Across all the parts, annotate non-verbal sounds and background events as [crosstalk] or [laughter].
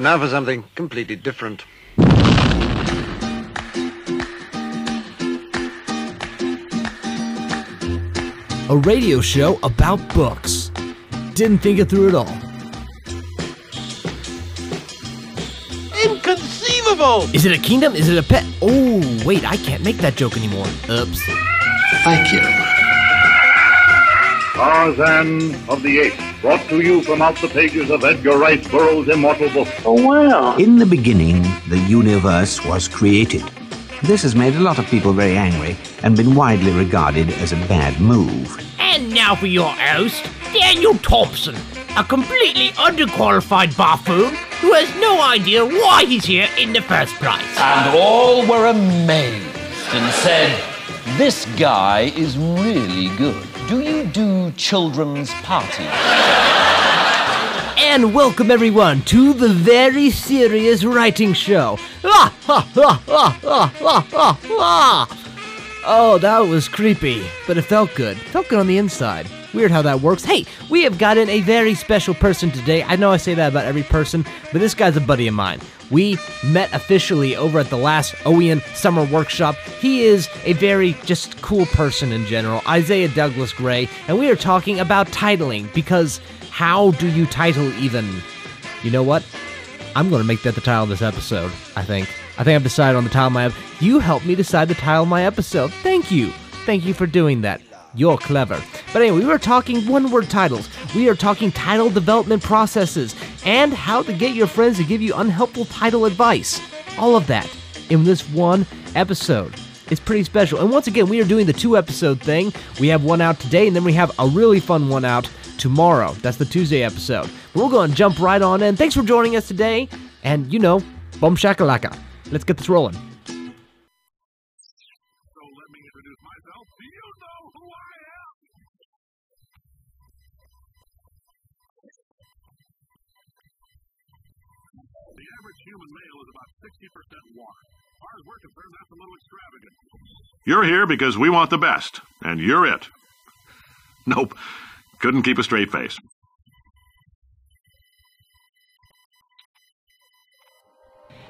And now for something completely different. A radio show about books. Didn't think it through at all. Inconceivable! Is it a kingdom? Is it a pet? Oh, wait, I can't make that joke anymore. Oops. Thank you. Tarzan of the Apes, brought to you from out the pages of Edgar Rice Burroughs' immortal book. Oh, wow. In the beginning, the universe was created. This has made a lot of people very angry and been widely regarded as a bad move. And now for your host, Daniel Thompson, a completely underqualified buffoon who has no idea why he's here in the first place. And all were amazed and said, This guy is really good. Do you do children's parties? And welcome everyone to the very serious writing show. Ah, ha, ha, ha, ha, ha, ha. Oh, that was creepy, but it felt good. Felt good on the inside. Weird how that works. Hey, we have gotten a very special person today. I know I say that about every person, but this guy's a buddy of mine. We met officially over at the last OYAN Summer Workshop. He is a very just cool person in general, Isaiah Douglas Gray, and we are talking about titling because how do you title even? You know what? I'm going to make that the title of this episode, I think. I think I've decided on the title of my. You helped me decide the title of my episode. Thank you. Thank you for doing that. You're clever. But anyway, we were talking one word titles. We are talking title development processes and how to get your friends to give you unhelpful title advice. All of that in this one episode. It's pretty special. And once again, we are doing the two episode thing. We have one out today, and then we have a really fun one out tomorrow. That's the Tuesday episode. We'll go and jump right on in. Thanks for joining us today. And you know, boom shakalaka. Let's get this rolling. About 60% water. We're concerned, that's a little extravagant. You're here because we want the best, and you're it. Nope. Couldn't keep a straight face.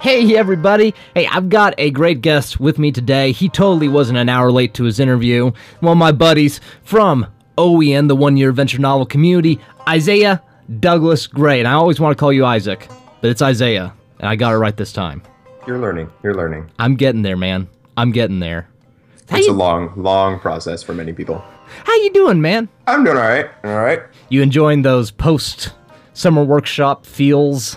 Hey, everybody. Hey, I've got a great guest with me today. He totally wasn't an hour late to his interview. Of my buddies from OYAN, the one year adventure novel community, Isaiah Douglas Gray. And I always want to call you Isaac, but it's Isaiah. And I got it right this time. You're learning. You're learning. I'm getting there, man. I'm getting there. How It's a long, long process for many people. how you doing, man? I'm doing all right. All right. You enjoying those post summer workshop feels?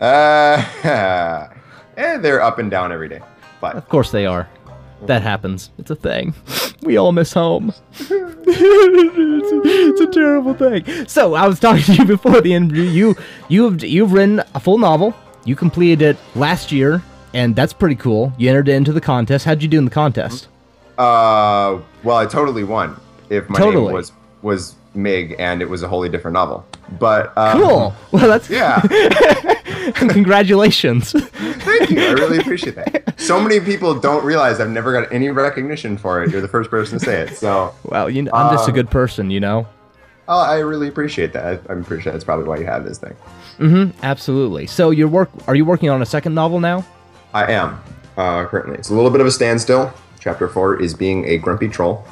Uh, [laughs] eh, they're up and down every day. But Of course they are. That happens. It's a thing. [laughs] We all miss home. it's, [laughs] it's a terrible thing. So I was talking to you before the interview. You you've you've written a full novel. You completed it last year, and that's pretty cool. You entered it into the contest. How'd you do in the contest? uh, well, I totally won. If my Totally. name was was Mig and it was a wholly different novel. But um, Cool. Well, that's Yeah. [laughs] congratulations. Thank you. I really appreciate that. So many people don't realize I've never got any recognition for it. You're the first person to say it. So well, you know, I'm just a Um, good person, you know. Oh, I really appreciate that. I- I'm pretty sure that's probably why you have this thing. Absolutely. So your work are you working on a second novel now? I am uh, currently. It's a little bit of a standstill. Chapter four is being a grumpy troll.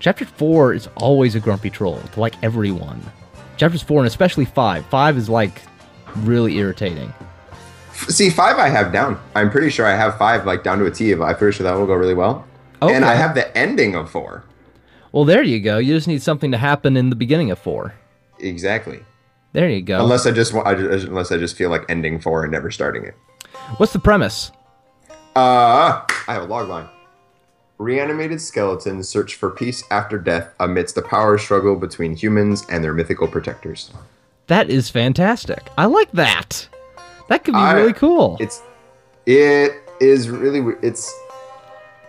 Chapter four is always a grumpy troll to like everyone. Chapters four and especially five. Five is like really irritating. See, five I have down. I'm pretty sure I have five like down to a T. If I'm pretty sure that will go really well. And I have the ending of four. Well, there you go. You just need something to happen in the beginning of four. Exactly. There you go. Unless I just I just, unless I just feel like ending four and never starting it. What's the premise? Uh, I have a log line. Reanimated skeletons search for peace after death amidst the power struggle between humans and their mythical protectors. That is fantastic. I like that. That could be I- really cool. It's it is really it's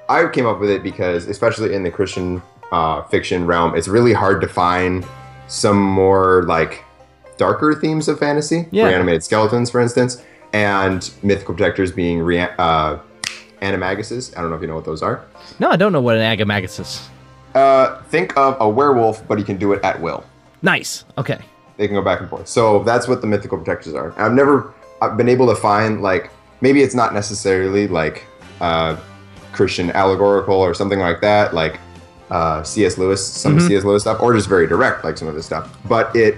I came up with it because especially in the Christian uh, fiction realm, it's really hard to find some more like darker themes of fantasy. Yeah. Reanimated skeletons, for instance, and mythical protectors being rea- uh, animaguses. I don't know if you know what those are. No, I don't know what an animagus is. Uh, think of a werewolf, but he can do it at will. Nice. Okay. They can go back and forth. So that's what the mythical protectors are. I've never, I've been able to find like maybe it's not necessarily like uh, Christian allegorical or something like that, like uh, C.S. Lewis, some Mhm. C.S. Lewis stuff, or just very direct, like some of this stuff. But it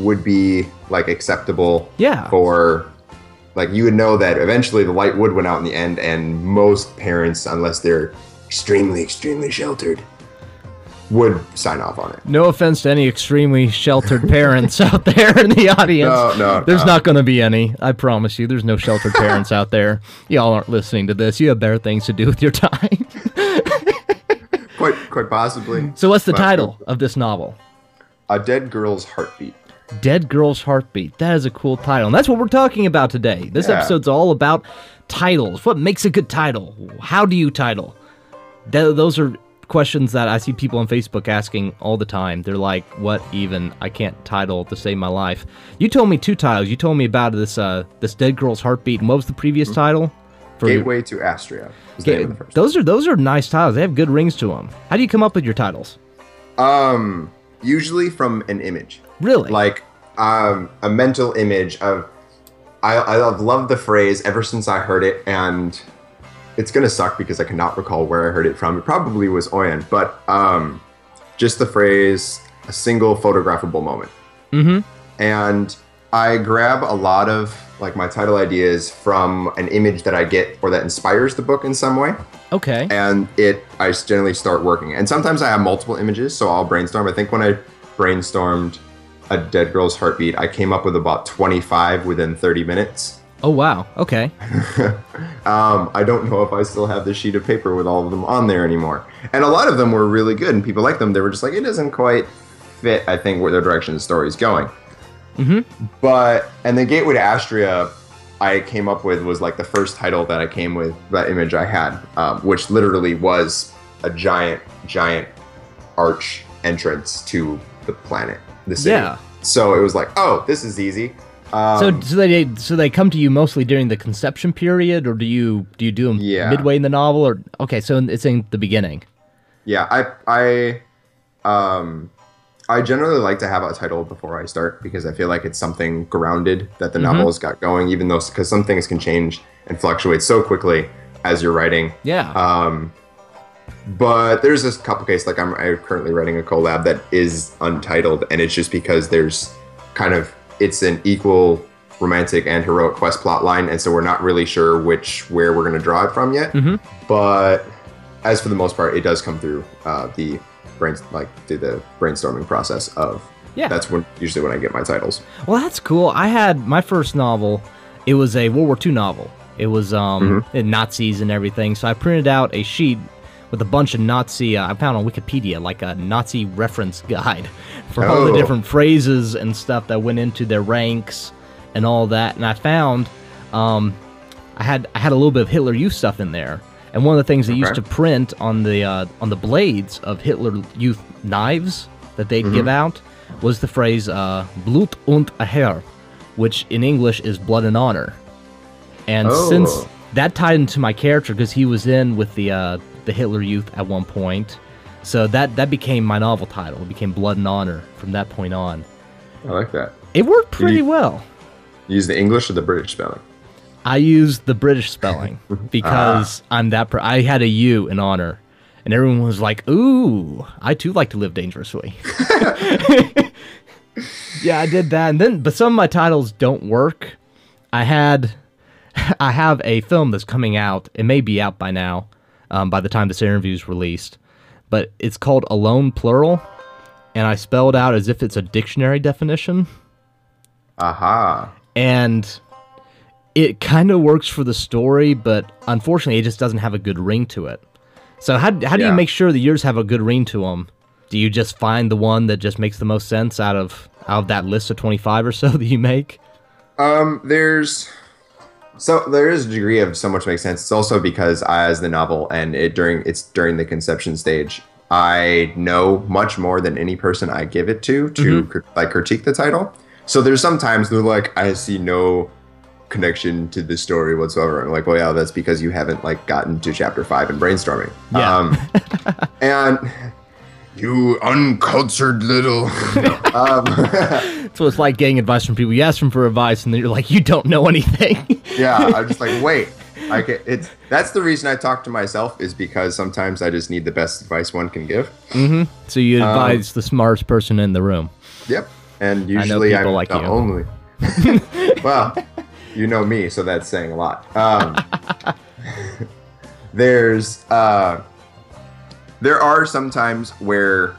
would be like acceptable Yeah. for like you would know that eventually the light would win out in the end, and most parents, unless they're extremely, extremely sheltered, would sign off on it. No offense to any extremely sheltered parents out there in the audience. No, no, There's no. not going to be any. I promise you. There's no sheltered parents out there. Y'all aren't listening to this. You have better things to do with your time. [laughs] Quite, possibly. [laughs] so, what's the But- title of this novel? A dead girl's heartbeat. Dead Girl's Heartbeat. That is a cool title. And that's what we're talking about today. This Yeah. episode's all about titles. What makes a good title? How do you title? Th- those are questions that I see people on Facebook asking all the time. They're like, what even? I can't title to save my life. You told me two titles. You told me about this uh, this Dead Girl's Heartbeat. And what was the previous title? For Gateway to Astria. Ga- name of the first. those are those are nice titles. They have good rings to them. How do you come up with your titles? Um, usually from an image, Really? like um, a mental image of. I I've loved the phrase ever since I heard it, and it's gonna suck because I cannot recall where I heard it from. It probably was OYAN, but um, just the phrase a single photographable moment. Mm-hmm. And I grab a lot of like my title ideas from an image that I get or that inspires the book in some way. okay. and it I generally start working. And sometimes I have multiple images, so I'll brainstorm. I think when I brainstormed a dead girl's heartbeat, I came up with about 25 within 30 minutes. Oh wow. Okay. [laughs] Um, I don't know if I still have the sheet of paper with all of them on there anymore. And a lot of them were really good, and people liked them. They were just like, it doesn't quite fit, I think, where the direction the story is going. Mhm. But and the Gateway to Astria, I came up with was like the first title that I came with that image I had, um, which literally was a giant, giant arch entrance to the planet, the city. Yeah. So it was like, oh, this is easy. Um, So, so they so they come to you mostly during the conception period, or do you do you do them Yeah. midway in the novel, or okay, so it's in the beginning. Yeah, I I um I generally like to have a title before I start because I feel like it's something grounded that the novel has got going, even though because some things can change and fluctuate so quickly as you're writing. Yeah. Um, but there's this couple cases like I'm, I'm currently writing a collab that is untitled, and it's just because there's kind of it's an equal romantic and heroic quest plot line, and so we're not really sure which where we're going to draw it from yet. Mhm. But as for the most part, it does come through uh, the brain like through the brainstorming process of Yeah. That's when usually when I get my titles. Well, that's cool. I had my first novel. It was a World War II novel. It was um in Nazis and everything. So I printed out a sheet with a bunch of Nazi. Uh, I found on Wikipedia like a Nazi reference [laughs] guide for all the Oh. different phrases and stuff that went into their ranks and all that. And I found um I had I had a little bit of Hitler Youth stuff in there. And one of the things they used to print on the uh, on the blades of Hitler Youth knives that they'd give out was the phrase uh, "Blut und Ehre," which in English is blood and honor. And Oh. since that tied into my character because he was in with the uh, the Hitler Youth at one point, so that that became my novel title. It became Blood and Honor from that point on. I like that. It worked pretty you- well. Use the English or the British spelling. I used the British spelling [laughs] because I'm that. Per- I had a U in honor, and everyone was like, "Ooh, I too like to live dangerously." [laughs] yeah, I did that, and then but some of my titles don't work. I had, [laughs] I have a film that's coming out. It may be out by now, um, by the time this interview is released, but it's called Alone Plural, and I spelled out as if it's a dictionary definition Aha. and it kind of works for the story, but unfortunately, it just doesn't have a good ring to it. So how how do you make sure that yours have a good ring to them? Do you just find the one that just makes the most sense out of out of that list of twenty five or so [laughs] that you make? Um, there's so there is a degree of so much makes sense. It's also because I, as the novel and it during it's during the conception stage, I know much more than any person I give it to to cr- like critique the title. So there's sometimes they're like, I see no connection to the story whatsoever. I'm like, well, yeah, that's because you haven't like gotten to chapter five and brainstorming. Yeah. Um, [laughs] and you uncultured little. [laughs] um, [laughs] So it's like getting advice from people. You ask them for advice, and then you're like, you don't know anything. Yeah, I'm just like, wait. I can, it's that's the reason I talk to myself is because sometimes I just need the best advice one can give. Mm-hmm. So you advise the smartest person in the room. Yep. And usually people I'm like the you. only. well, you know me, so that's saying a lot. Um, [laughs] there's uh, there are some times where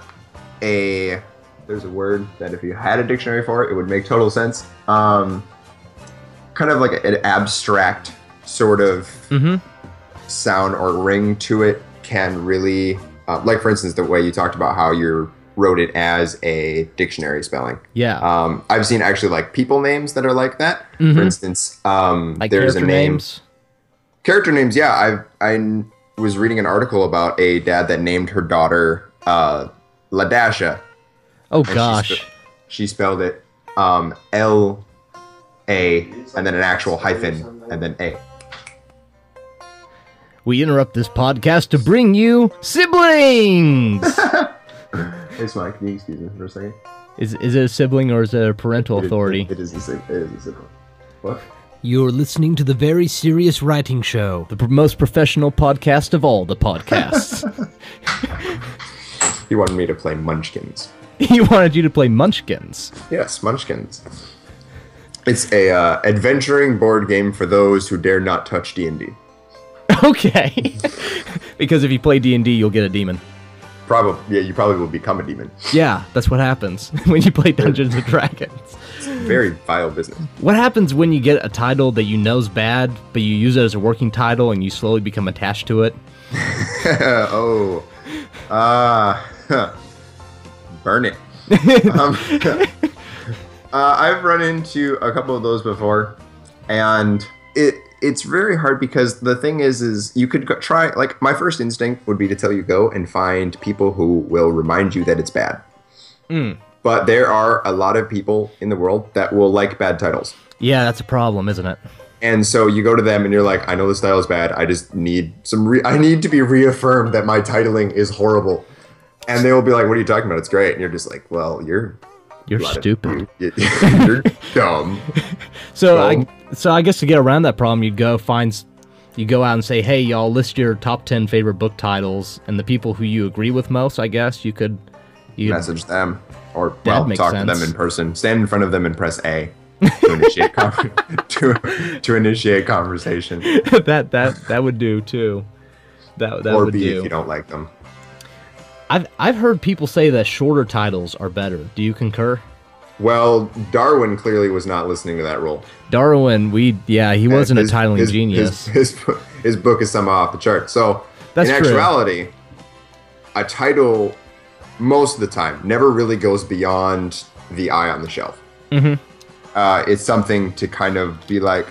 a there's a word that if you had a dictionary for it, it would make total sense. Um, kind of like an abstract sort of sound or ring to it can really, uh, like for instance, the way you talked about how you wrote it as a dictionary spelling. Yeah. Um, I've seen actually like people names that are like that. Mhm. For instance, um, like there's a name. names. Character names, yeah. I I was reading an article about a dad that named her daughter uh, Ladasha. Oh she gosh. spe- She spelled it um, L A and then an actual hyphen and then A. We interrupt this podcast to bring you siblings. [laughs] Hey, Smile, can you excuse me for a second? is is it a sibling or is it a parental It- authority? it is a si- it is a sibling. What? You're listening to the Very Serious Writing Show, the pr- most professional podcast of all the podcasts. [laughs] [laughs] He wanted me to play Munchkins. [laughs] he wanted you to play Munchkins. Yes, Munchkins. It's a uh, adventuring board game for those who dare not touch D and D. Okay. because if you play D&D, you'll get a demon. Probably, yeah, you probably will become a demon. [laughs] Yeah, that's what happens [laughs] when you play Dungeons and Dragons. Very vile business. What happens when you get a title that you know's bad, but you use it as a working title and you slowly become attached to it? [laughs] oh, uh, burn it. um, uh, I've run into a couple of those before, and it it's very hard because the thing is, is you could try. Like my first instinct would be to tell you go and find people who will remind you that it's bad. Hmm. But there are a lot of people in the world that will like bad titles. Yeah, that's a problem, isn't it? And so you go to them and you're like, I know this style is bad. I just need some. Re- I need to be reaffirmed that my titling is horrible. And they will be like, What are you talking about? It's great. And you're just like, Well, you're You're of- stupid. [laughs] you- you're dumb. [laughs] So I so I guess to get around that problem, you'd go find you go out and say, "Hey, y'all, list your top 10 favorite book titles and the people who you agree with most." I guess you could you Message them, or well, talk to them in person. Stand in front of them and press A to initiate [laughs] con- to to initiate conversation, that that that would do too. That that or would B do. if you don't like them. I've I've heard people say that shorter titles are better. Do you concur? Well, Darwin clearly was not listening to that rule. Darwin, we yeah, he wasn't His- a titling his- genius. His, his, his book is somehow off the chart. So, That's in true. actuality, a title most of the time never really goes beyond the eye on the shelf. Mm-hmm. Uh, it's something to kind of be like,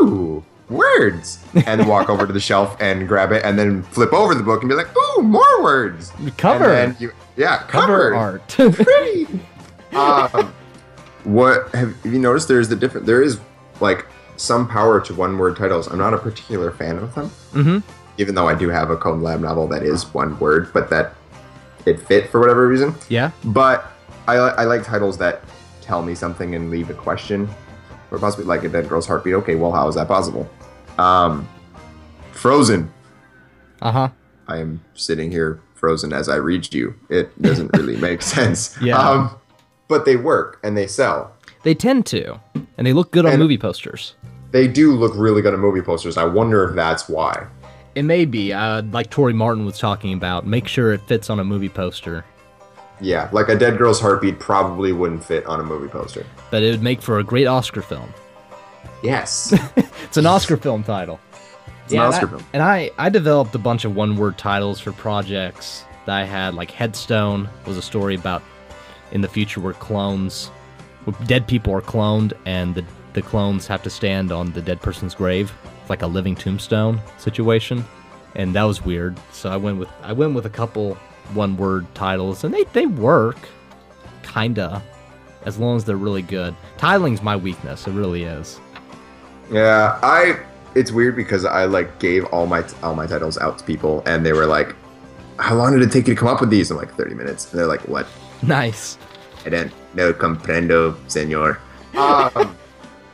ooh, words, and walk over to the shelf and grab it, and then flip over the book and be like, ooh, more words. Cover. You, yeah, Cover cover, art. [laughs] pretty. um, what have you noticed? There's the different. There is like some power to one word titles. I'm not a particular fan of them. Mhm. Even though I do have a collab novel that is one word, but that it fit for whatever reason. yeah. But I, I like titles that tell me something and leave a question, or possibly like a Dead Girl's Heartbeat. Okay, well, how is that possible? Um, Frozen. Uh-huh. I am sitting here frozen as I read you. It doesn't really [laughs] make sense. Yeah. Um, but they work and they sell. They tend to. And they look good on movie posters. They do look really good on movie posters. I wonder if that's why. It may be, uh, like Tori Martin was talking about. Make sure it fits on a movie poster. Yeah, like a Dead Girl's Heartbeat probably wouldn't fit on a movie poster. But it would make for a great Oscar film. Yes. [laughs] It's an Oscar film title. It's an Oscar and I, film. And I, I developed a bunch of one-word titles for projects that I had. Like Headstone was a story about in the future where clones, where dead people are cloned, and the the clones have to stand on the dead person's grave, It's like a living tombstone situation. And that was weird. So I went with I went with a couple one-word titles, and they they work, kinda, as long as they're really good. Tiling's my weakness. It really is. yeah, I. It's weird because I like gave all my all my titles out to people, and they were like, "How long did it take you to come up with these?" I'm like, "30 minutes." And they're like, "What?" Nice. I don't no comprendo, senor. Um, [laughs]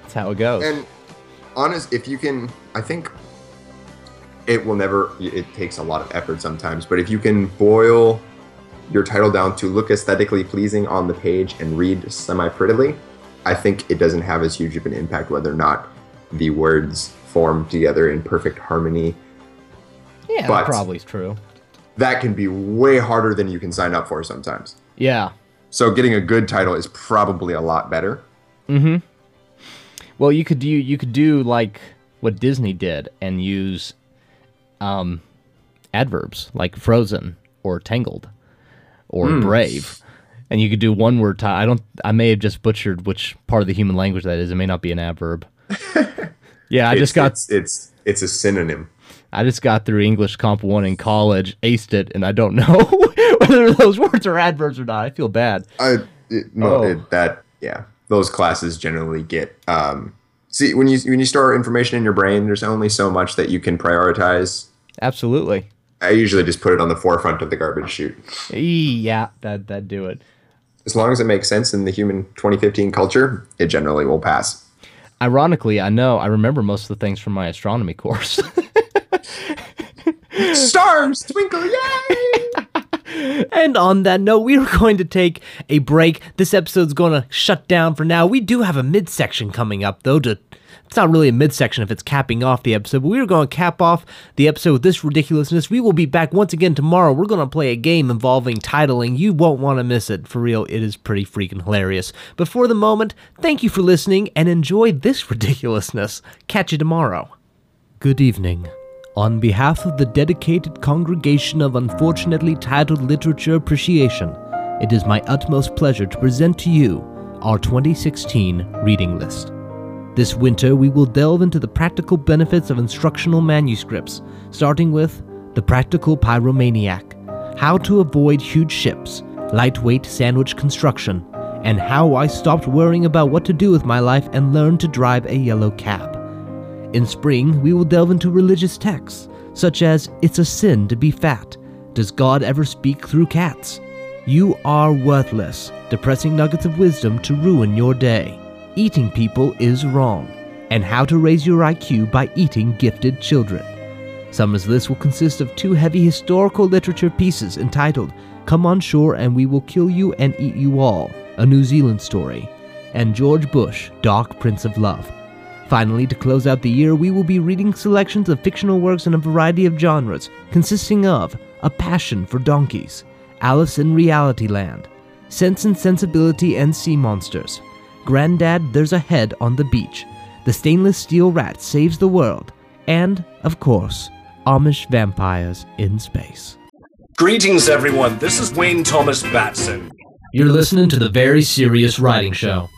That's how it goes. and honest, if you can, I think it will never. It takes a lot of effort sometimes, but if you can boil your title down to look aesthetically pleasing on the page and read semi prettily, I think it doesn't have as huge of an impact whether or not the words form together in perfect harmony. yeah, but- that probably is true. That can be way harder than you can sign up for sometimes. Yeah. So getting a good title is probably a lot better. Mm-hmm. Well, you could do you could do like what Disney did and use um adverbs like frozen or tangled or Hmm. brave. And you could do one word I don't I may have just butchered which part of the human language that is. It may not be an adverb. [laughs] yeah, I It's- just got it's, it's it's a synonym. I just got through English Comp 1 in college, aced it, and I don't [laughs] know whether those words are adverbs or not. I feel bad. I it, no, Oh. it, that yeah, those classes generally get um. See, when you when you store information in your brain, there's only so much that you can prioritize. Absolutely. I usually just put it on the forefront of the garbage chute. Yeah, that that do it. As long as it makes sense in the human 2015 culture, it generally will pass. Ironically, I know I remember most of the things from my astronomy course. [laughs] [laughs] Stars twinkle, yay! [laughs] and on that note, we are going to take a break. This episode's going to shut down for now. We do have a midsection coming up, though. To it's not really a midsection if it's capping off the episode, but we are going to cap off the episode with this ridiculousness. We will be back once again tomorrow. We're going to play a game involving titling. You won't want to miss it. For real, it is pretty freaking hilarious. But for the moment, thank you for listening and enjoy this [laughs] ridiculousness. Catch you tomorrow. Good evening. On behalf of the dedicated congregation of unfortunately titled Literature Appreciation, it is my utmost pleasure to present to you our 2016 reading list. This winter, we will delve into the practical benefits of instructional manuscripts, starting with The Practical Pyromaniac, How to Avoid Huge Ships, Lightweight Sandwich Construction, and How I Stopped Worrying About What to Do with My Life and Learned to Drive a Yellow Cab. In spring, we will delve into religious texts, such as It's a Sin to Be Fat, Does God Ever Speak Through Cats? You Are Worthless, Depressing Nuggets of Wisdom to Ruin Your Day, Eating People is Wrong, and How to Raise Your IQ by Eating Gifted Children. Summer's list will consist of two heavy historical literature pieces entitled Come on Shore and We Will Kill You and Eat You All, a New Zealand story, and George Bush, Dark Prince of Love. Finally, to close out the year, we will be reading selections of fictional works in a variety of genres, consisting of A Passion for Donkeys, Alice in Reality Land, Sense and Sensibility and Sea Monsters, Granddad, There's a Head on the Beach, The Stainless Steel Rat Saves the World, and, of course, Amish Vampires in Space. Greetings, everyone. This is Wayne Thomas Batson. You're listening to the Very Serious Writing Show.